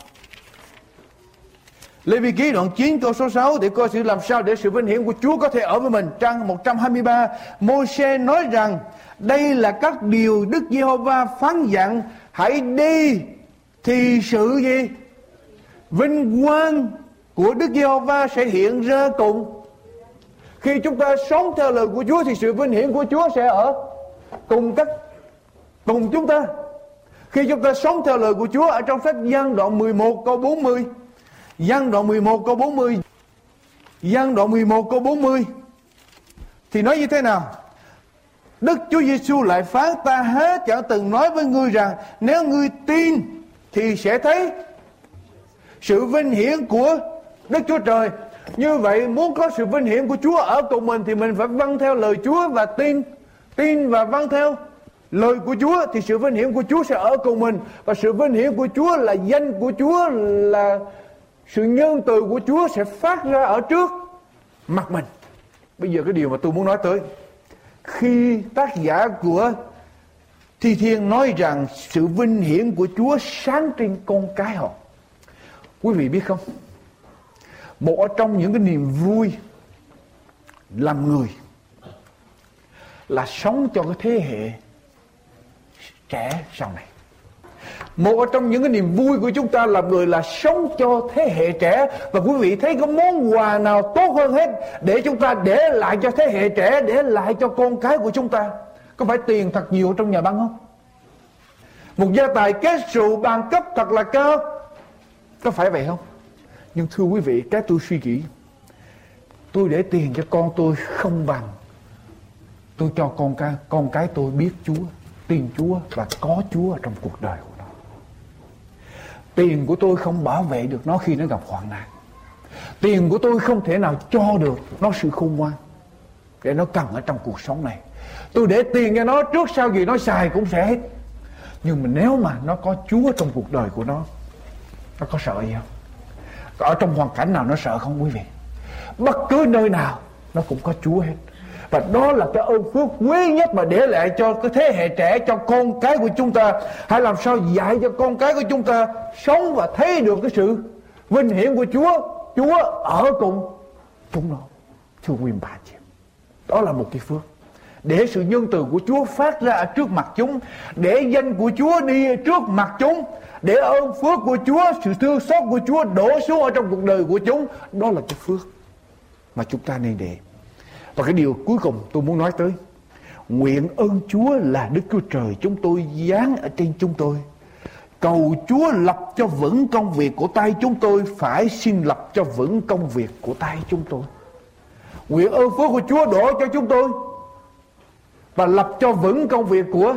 H: Lê Vi Ký đoạn 9 câu số 6 để coi sự làm sao để sự vinh hiển của Chúa có thể ở với mình. Trang 123, Môi-se nói rằng đây là các điều Đức Giê-hô-va phán dặn hãy đi thì sự gì? Vinh quang của Đức Giê-hô-va sẽ hiện ra cùng. Khi chúng ta sống theo lời của Chúa thì sự vinh hiển của Chúa sẽ ở cùng các cùng chúng ta. Khi chúng ta sống theo lời của Chúa ở trong sách Giăng đoạn 11 câu 40 Giăng đoạn 11 câu 40 Giăng đoạn 11 câu 40 Thì nói như thế nào? Đức Chúa Giêsu lại phán ta hết chẳng từng nói với ngươi rằng, Nếu ngươi tin Thì sẽ thấy Sự vinh hiển của Đức Chúa Trời. Như vậy, muốn có sự vinh hiển của Chúa ở cùng mình Thì mình phải vâng theo lời Chúa và tin. Tin và vâng theo lời của Chúa Thì sự vinh hiển của Chúa sẽ ở cùng mình. Và sự vinh hiển của Chúa là danh của Chúa Là sự nhân từ của Chúa sẽ phát ra ở trước mặt mình bây giờ cái điều mà tôi muốn nói tới, khi tác giả của Thi Thiên nói rằng sự vinh hiển của Chúa sáng trên con cái họ. Quý vị biết không? Một trong những cái niềm vui làm người là sống cho cái thế hệ trẻ sau này. Một trong những cái niềm vui của chúng ta là người là sống cho thế hệ trẻ Và quý vị thấy có món quà nào tốt hơn hết Để chúng ta để lại cho thế hệ trẻ Để lại cho con cái của chúng ta Có phải tiền thật nhiều trong nhà băng không? Một gia tài kết sự bằng cấp thật là cao Có phải vậy không? Nhưng thưa quý vị cái tôi suy nghĩ Tôi để tiền cho con tôi không bằng Tôi cho con cái, con cái tôi biết Chúa Tin Chúa và có Chúa trong cuộc đời của Tiền của tôi không bảo vệ được nó khi nó gặp hoạn nạn. Tiền của tôi không thể nào cho được nó sự khôn ngoan. Để nó cần ở trong cuộc sống này. Tôi để tiền cho nó trước sau gì nó xài cũng sẽ hết. Nhưng mà nếu mà nó có Chúa trong cuộc đời của nó, nó có sợ gì không? Ở trong hoàn cảnh nào nó sợ không quý vị? Bất cứ nơi nào nó cũng có Chúa hết. Và đó là cái ơn phước quý nhất mà để lại cho cái thế hệ trẻ, cho con cái của chúng ta. Hãy làm sao dạy cho con cái của chúng ta sống và thấy được cái sự vinh hiển của Chúa. Chúa ở cùng chúng nó. Thưa quý bà chị Đó là một cái phước để sự nhân từ của Chúa phát ra trước mặt chúng, để danh của Chúa đi trước mặt chúng, để ơn phước của Chúa, sự thương xót của Chúa đổ xuống ở trong cuộc đời của chúng. Đó là cái phước mà chúng ta nên để. Và cái điều cuối cùng tôi muốn nói tới, Nguyện ơn Chúa là Đức Chúa Trời Chúng tôi dán ở trên chúng tôi. Cầu Chúa lập cho vững công việc của tay chúng tôi, Phải xin lập cho vững công việc của tay chúng tôi. Nguyện ơn phước của Chúa đổ cho chúng tôi Và lập cho vững công việc của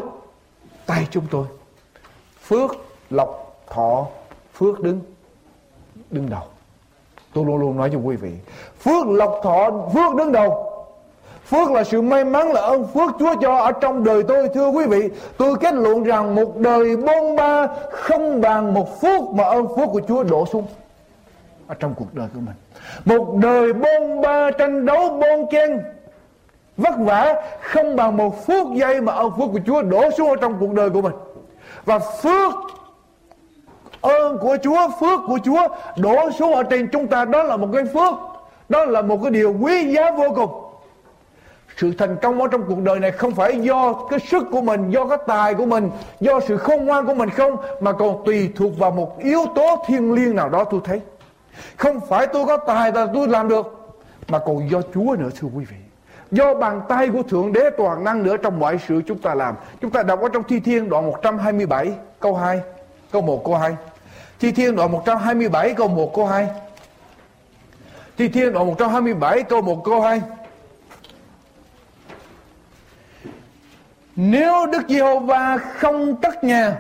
H: tay chúng tôi. Phước lộc thọ, phước đứng đứng đầu. Tôi luôn luôn nói cho quý vị, Phước lộc thọ, phước đứng đầu. Phước là sự may mắn là ơn phước Chúa cho ở trong đời tôi, thưa quý vị. Tôi kết luận rằng một đời bôn ba không bằng một phút mà ơn phước của Chúa đổ xuống ở trong cuộc đời của mình. Một đời bôn ba tranh đấu bôn chen, vất vả, không bằng một phút giây mà ơn phước của Chúa đổ xuống ở trong cuộc đời của mình. Và phước ơn của Chúa, phước của Chúa đổ xuống ở trên chúng ta, đó là một cái phước, đó là một cái điều quý giá vô cùng sự thành công ở trong cuộc đời này không phải do cái sức của mình, do cái tài của mình, do sự khôn ngoan của mình không, mà còn tùy thuộc vào một yếu tố thiêng liêng nào đó tôi thấy. Không phải tôi có tài là tôi làm được, mà còn do Chúa nữa, thưa quý vị. Do bàn tay của Thượng Đế toàn năng nữa trong mọi sự chúng ta làm. Chúng ta đọc ở trong Thi Thiên đoạn 127 câu 2 câu 1 câu 2 Thi Thiên đoạn 127 câu 1 câu 2 Thi Thiên đoạn 127 câu 1 câu 2 Nếu Đức Giê-hô-va không cất nhà,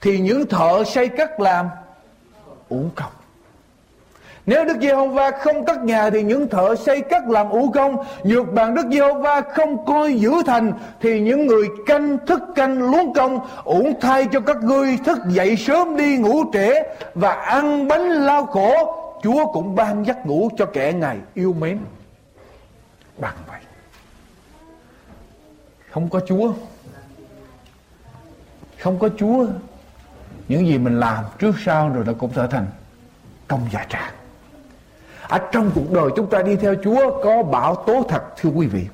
H: Thì những thợ xây cất làm uổng công nếu Đức Giê-hô-va không cất nhà, thì những thợ xây cất làm ủ công. Nhược bàn Đức Giê-hô-va không coi giữ thành, thì những người canh thức canh luống công, uổng thay cho các ngươi thức dậy sớm đi ngủ trễ và ăn bánh lao khổ. Chúa cũng ban giấc ngủ cho kẻ ngài yêu mến. Bằng vậy. Không có Chúa. Không có Chúa. Những gì mình làm trước sau rồi nó cũng trở thành công giả trạng ở trong cuộc đời chúng ta đi theo Chúa có bão tố thật, thưa quý vị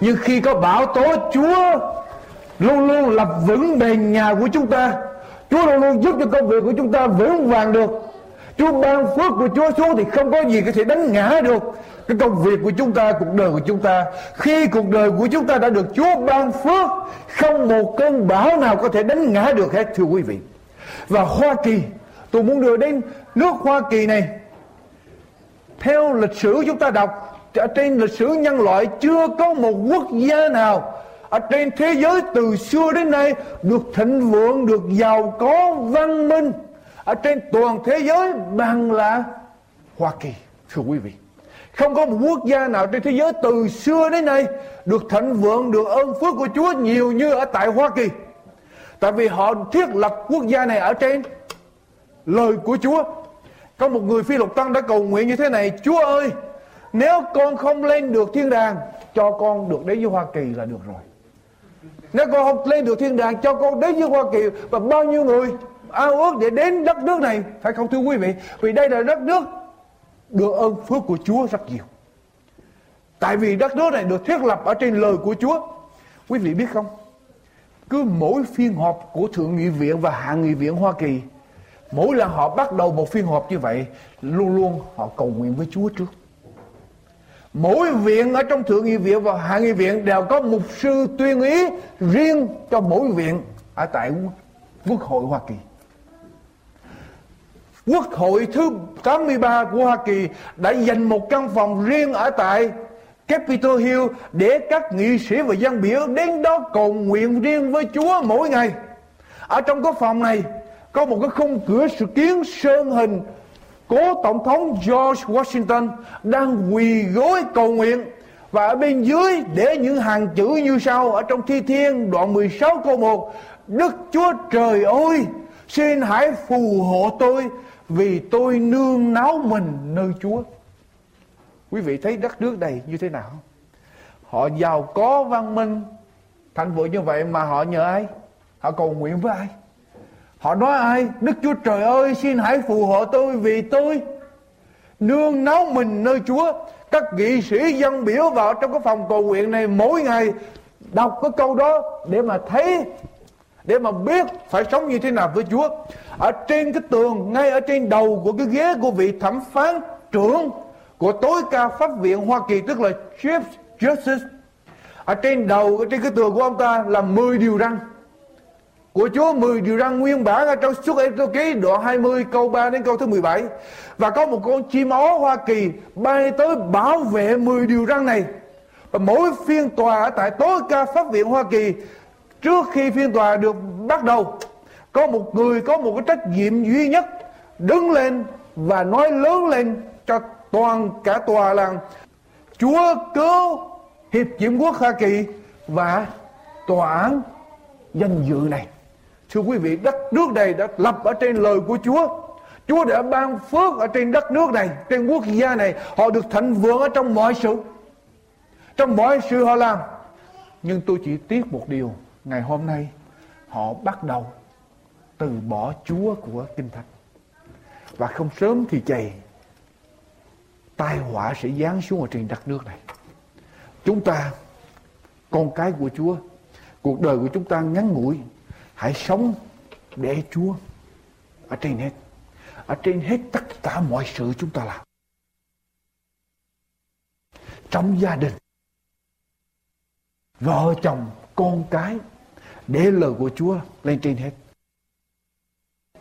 H: nhưng khi có bão tố Chúa, luôn luôn lập vững bền nhà của chúng ta Chúa luôn luôn giúp cho công việc của chúng ta vững vàng được Chúa ban phước của Chúa xuống thì không có gì có thể đánh ngã được cái công việc của chúng ta, cuộc đời của chúng ta. Khi cuộc đời của chúng ta đã được Chúa ban phước, không một cơn bão nào có thể đánh ngã được hết thưa quý vị. Và Hoa Kỳ, tôi muốn đưa đến nước Hoa Kỳ này theo lịch sử chúng ta đọc ở trên lịch sử nhân loại chưa có một quốc gia nào ở trên thế giới từ xưa đến nay được thịnh vượng được giàu có văn minh ở trên toàn thế giới bằng là Hoa Kỳ thưa quý vị không có một quốc gia nào trên thế giới từ xưa đến nay được thịnh vượng, được ơn phước của Chúa nhiều như ở tại Hoa Kỳ. Tại vì họ thiết lập quốc gia này ở trên lời của Chúa. Có một người phi lục tăng đã cầu nguyện như thế này, Chúa ơi, Nếu con không lên được thiên đàng, Cho con được đến với Hoa Kỳ là được rồi. Nếu con không lên được thiên đàng, Cho con đến với Hoa Kỳ Và bao nhiêu người ao ước để đến đất nước này. Phải không thưa quý vị? Vì đây là đất nước được ơn phước của Chúa rất nhiều. Tại vì đất nước này được thiết lập Ở trên lời của Chúa. Quý vị biết không? Cứ mỗi phiên họp của Thượng nghị viện Và Hạ nghị viện Hoa Kỳ, Mỗi lần họ bắt đầu một phiên họp như vậy, Luôn luôn họ cầu nguyện với Chúa trước. Mỗi viện ở trong Thượng nghị viện và Hạ nghị viện Đều có mục sư tuyên ý riêng cho mỗi viện Ở tại Quốc hội Hoa Kỳ. Quốc hội thứ 83 của Hoa Kỳ đã dành một căn phòng riêng ở tại Capitol Hill để các nghị sĩ và dân biểu đến đó cầu nguyện riêng với Chúa mỗi ngày. Ở trong cái phòng này, có một cái khung cửa sự kiến sơn hình cố tổng thống George Washington đang quỳ gối cầu nguyện và ở bên dưới để những hàng chữ như sau, ở trong thi thiên đoạn 16 câu 1 Đức Chúa Trời ơi, xin hãy phù hộ tôi vì tôi nương náu mình nơi Chúa. Quý vị thấy đất nước này như thế nào? Họ giàu có văn minh. Thành vượng như vậy mà họ nhờ ai? Họ cầu nguyện với ai? Họ nói ai? Đức Chúa Trời ơi, xin hãy phù hộ tôi vì tôi nương náu mình nơi Chúa. Các nghị sĩ dân biểu vào trong cái phòng cầu nguyện này mỗi ngày đọc cái câu đó để mà thấy để mà biết phải sống như thế nào với Chúa. Ở trên cái tường, ngay ở trên đầu của cái ghế của vị thẩm phán trưởng của tối cao pháp viện Hoa Kỳ tức là Chief Justice. Ở trên đầu, ở trên cái tường của ông ta là 10 điều răn của Chúa 10 điều răn nguyên bản ở trong suốt Ê-tô ký đoạn 20 câu 3 đến câu thứ 17 và có một con chim ó Hoa Kỳ bay tới bảo vệ 10 điều răn này và mỗi phiên tòa ở tại tối cao pháp viện Hoa Kỳ trước khi phiên tòa được bắt đầu có một người có một cái trách nhiệm duy nhất đứng lên và nói lớn lên cho toàn cả tòa là Chúa cứu Hiệp Chiếm Quốc Hoa Kỳ và tòa án danh dự này Thưa quý vị, đất nước này đã lập ở trên lời của Chúa. Chúa đã ban phước ở trên đất nước này, trên quốc gia này. Họ được thịnh vượng ở trong mọi sự. trong mọi sự họ làm nhưng tôi chỉ tiếc một điều ngày hôm nay, họ bắt đầu từ bỏ Chúa của Kinh Thánh. Và không sớm thì chày, tai họa sẽ giáng xuống ở trên đất nước này. Chúng ta, con cái của Chúa, cuộc đời của chúng ta ngắn ngủi, hãy sống để Chúa ở trên hết. Ở trên hết tất cả mọi sự chúng ta làm. Trong gia đình, vợ chồng, con cái để lời của Chúa lên trên hết.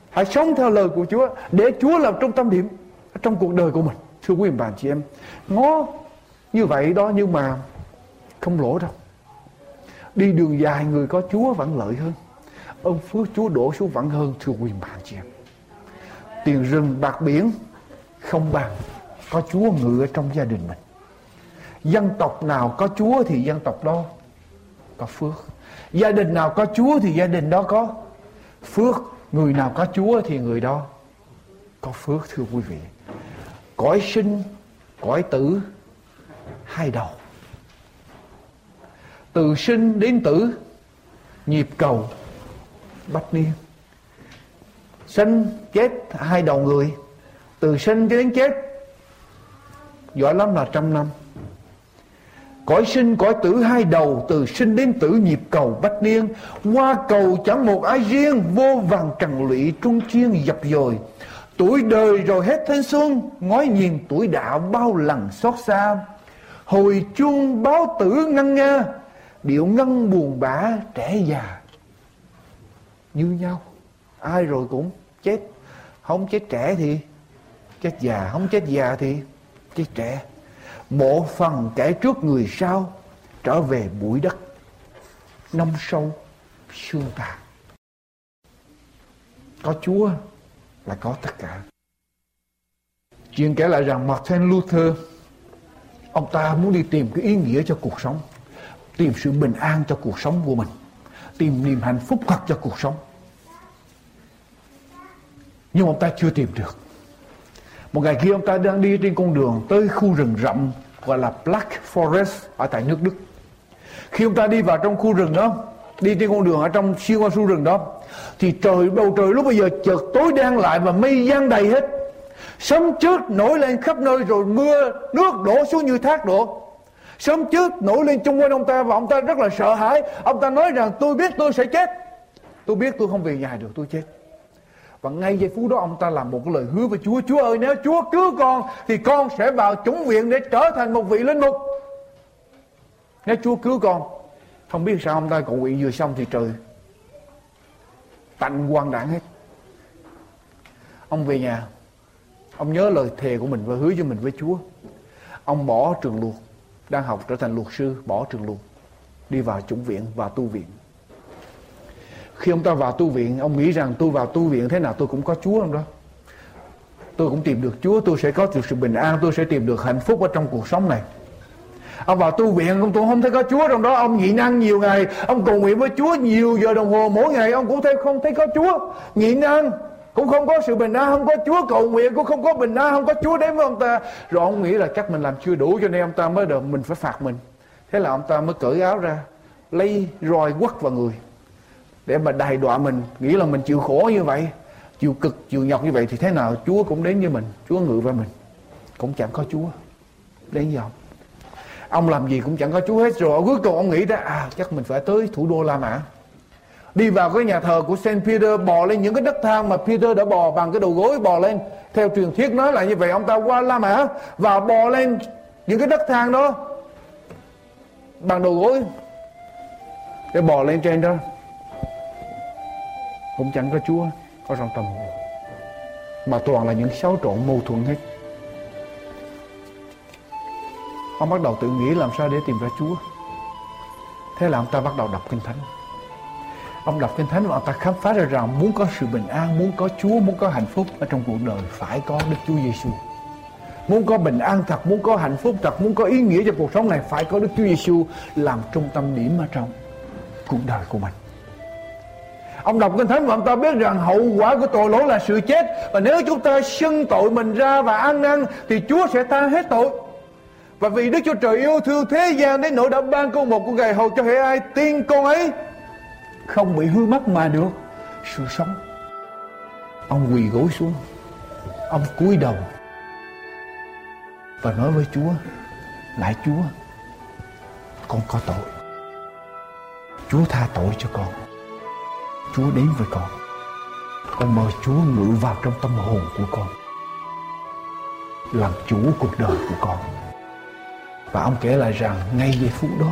H: Hãy sống theo lời của Chúa để Chúa làm trung tâm điểm trong cuộc đời của mình. Thưa quý bạn chị em, ngó như vậy đó nhưng mà không lỗ đâu. Đi đường dài người có Chúa vẫn lợi hơn. Ơn phước Chúa đổ xuống vẫn hơn, thưa quý bạn chị em. Tiền rừng, bạc biển không bằng có Chúa ngự ở trong gia đình mình. Dân tộc nào có Chúa thì dân tộc đó có phước gia đình nào có Chúa thì gia đình đó có phước. Người nào có Chúa thì người đó có phước, thưa quý vị. Cõi sinh, cõi tử, hai đầu. Từ sinh đến tử, nhịp cầu, bách niên. Sinh chết, hai đầu người. Từ sinh cho đến chết, giỏi lắm là trăm năm cõi sinh, cõi tử, hai đầu, từ sinh đến tử, nhịp cầu bách niên. Qua cầu chẳng một ai riêng, vô vàng trần lụy trung chiên dập dồi. Tuổi đời rồi hết thanh xuân, ngói nhìn tuổi đạo bao lần xót xa. Hồi chuông báo tử ngăn nga, điệu ngân buồn bã trẻ già. Như nhau, ai rồi cũng chết. Không chết trẻ thì chết già, không chết già thì chết trẻ bộ phần kẻ trước người sau trở về bụi đất nông sâu xương tàn có chúa là có tất cả. Chuyện kể lại rằng Martin Luther, ông ta muốn đi tìm cái ý nghĩa cho cuộc sống, tìm sự bình an cho cuộc sống của mình, tìm niềm hạnh phúc thật cho cuộc sống. Nhưng ông ta chưa tìm được một ngày kia ông ta đang đi trên con đường tới khu rừng rậm, gọi là Black Forest ở tại nước Đức. Khi ông ta đi vào trong khu rừng đó, đi trên con đường ở trong xuyên qua khu rừng đó, thì trời, bầu trời lúc bây giờ chợt tối đen lại và mây giăng đầy hết. Sấm chớp nổi lên khắp nơi rồi mưa, nước đổ xuống như thác đổ. Sớm trước nổi lên chung quanh ông ta và ông ta rất là sợ hãi. Ông ta nói rằng, tôi biết tôi sẽ chết. Tôi biết tôi không về nhà được, tôi chết và ngay giây phút đó ông ta làm một cái lời hứa với Chúa Chúa ơi, nếu Chúa cứu con, Thì con sẽ vào chủng viện để trở thành một vị linh mục. Nếu Chúa cứu con, Không biết sao ông ta cầu nguyện vừa xong thì trời Tạnh quan đảng hết. Ông về nhà, Ông nhớ lời thề của mình và hứa cho mình với Chúa. Ông bỏ trường luật Đang học trở thành luật sư, Bỏ trường luật Đi vào chủng viện và tu viện khi ông ta vào tu viện, ông nghĩ rằng tôi vào tu viện thế nào tôi cũng có chúa trong đó? Tôi cũng tìm được chúa, tôi sẽ có được sự bình an, tôi sẽ tìm được hạnh phúc ở trong cuộc sống này. Ông vào tu viện, ông tôi không thấy có chúa trong đó. Ông nhịn ăn nhiều ngày, ông cầu nguyện với chúa nhiều giờ đồng hồ mỗi ngày, ông cũng thấy không thấy có chúa. Nhịn ăn, cũng không có sự bình an, không có chúa cầu nguyện, cũng không có bình an, không có chúa đến với ông ta. Rồi ông nghĩ là chắc mình làm chưa đủ cho nên ông ta mới được, mình phải phạt mình. Thế là ông ta mới cởi áo ra, lấy roi quất vào người để mà đài đọa mình, nghĩ là mình chịu khổ như vậy, chịu cực, chịu nhọc như vậy thì thế nào? Chúa cũng đến với mình, Chúa ngự vào mình. Cũng chẳng có Chúa. Đến với ông ông làm gì cũng chẳng có Chúa hết rồi. Cuối cùng ông nghĩ ra à chắc mình phải tới thủ đô La Mã. Đi vào cái nhà thờ của Saint Peter, bò lên những cái đất thang mà Peter đã bò bằng cái đầu gối bò lên. Theo truyền thuyết nói là như vậy, ông ta qua La Mã và bò lên những cái đất thang đó bằng đầu gối. Để bò lên trên đó cũng chẳng có Chúa, có trong tâm hồn mà toàn là những xáo trộn mâu thuẫn hết. Ông bắt đầu tự nghĩ làm sao để tìm ra Chúa. Thế là ông ta bắt đầu đọc kinh thánh. Ông đọc kinh thánh và ông ta khám phá ra rằng muốn có sự bình an, muốn có Chúa, muốn có hạnh phúc ở trong cuộc đời phải có Đức Chúa Giêsu muốn có bình an thật, muốn có hạnh phúc thật, muốn có ý nghĩa cho cuộc sống này phải có Đức Chúa Giêsu làm trung tâm điểm ở trong cuộc đời của mình. Ông đọc Kinh Thánh và ông ta biết rằng hậu quả của tội lỗi là sự chết Và nếu chúng ta xưng tội mình ra và ăn năn Thì Chúa sẽ tha hết tội Và vì Đức Chúa Trời yêu thương thế gian đến nỗi đã ban con một của Ngài hầu cho hệ ai tin con ấy không bị hư mất mà được sự sống. Ông quỳ gối xuống, ông cúi đầu và nói với Chúa, lại Chúa, con có tội. Chúa tha tội cho con. Chúa đến với con. Con mời Chúa ngự vào trong tâm hồn của con. Làm chủ cuộc đời của con. Và ông kể lại rằng ngay giây phút đó,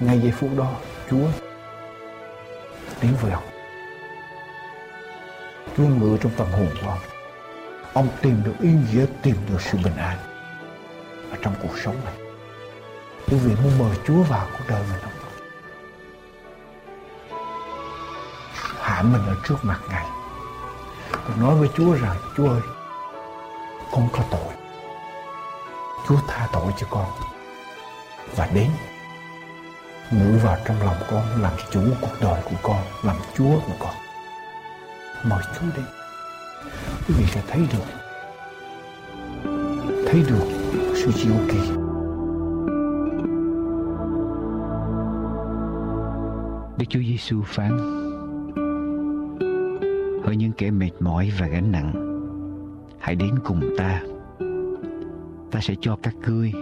H: ngay giây phút đó, Chúa đến với ông. Chúa ngự trong tâm hồn của ông. Ông tìm được ý nghĩa, tìm được sự bình an ở trong cuộc sống này. Quý vị muốn mời Chúa vào cuộc đời mình không? Mình ở trước mặt Ngài. Con nói với Chúa rằng, Chúa ơi, con có tội. Chúa tha tội cho con. Và đến ngủ vào trong lòng con làm chủ cuộc đời của con làm chúa của con mời chúa đến quý vị sẽ thấy được thấy được sự diệu kỳ
B: Đức Chúa Giêsu phán với những kẻ mệt mỏi và gánh nặng, Hãy đến cùng ta. Ta sẽ cho các ngươi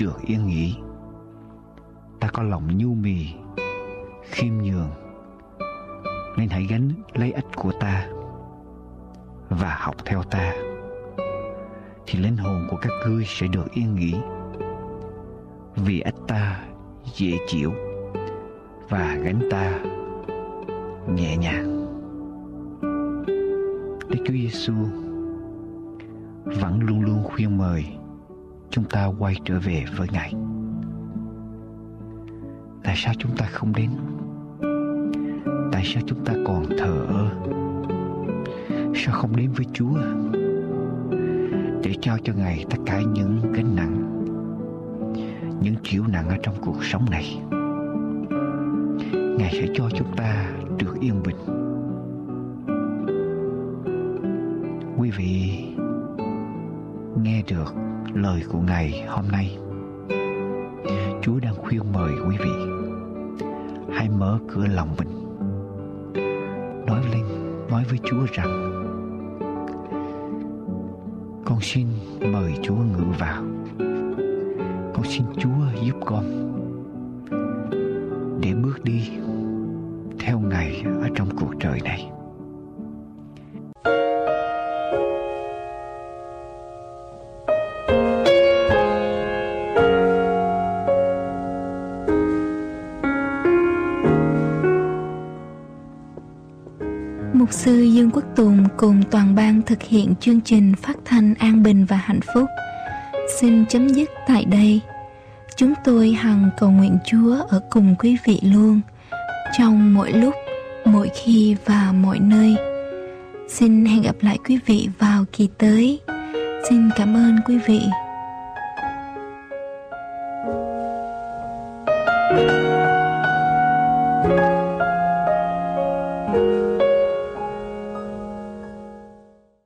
B: Được yên nghỉ Ta có lòng nhu mì, Khiêm nhường, Nên hãy gánh lấy ích của ta Và học theo ta. Thì linh hồn của các ngươi sẽ được yên nghỉ, Vì ách ta dễ chịu và gánh ta nhẹ nhàng. Đức Chúa Giêsu vẫn luôn luôn khuyên mời chúng ta quay trở về với Ngài. Tại sao chúng ta không đến? Tại sao chúng ta còn thờ ơ? Sao không đến với Chúa? Để trao cho Ngài tất cả những gánh nặng, những chịu nặng ở trong cuộc sống này. Ngài sẽ cho chúng ta được yên bình. Lời của Ngài hôm nay. Chúa đang khuyên mời quý vị hãy mở cửa lòng mình. Nói lên, nói với Chúa rằng con xin mời Chúa ngự vào. Con xin Chúa giúp con
A: thực hiện chương trình phát thanh an bình và hạnh phúc. Xin chấm dứt tại đây. Chúng tôi hằng cầu nguyện Chúa ở cùng quý vị luôn, trong mỗi lúc, mỗi khi và mọi nơi. Xin hẹn gặp lại quý vị vào kỳ tới. Xin cảm ơn quý vị.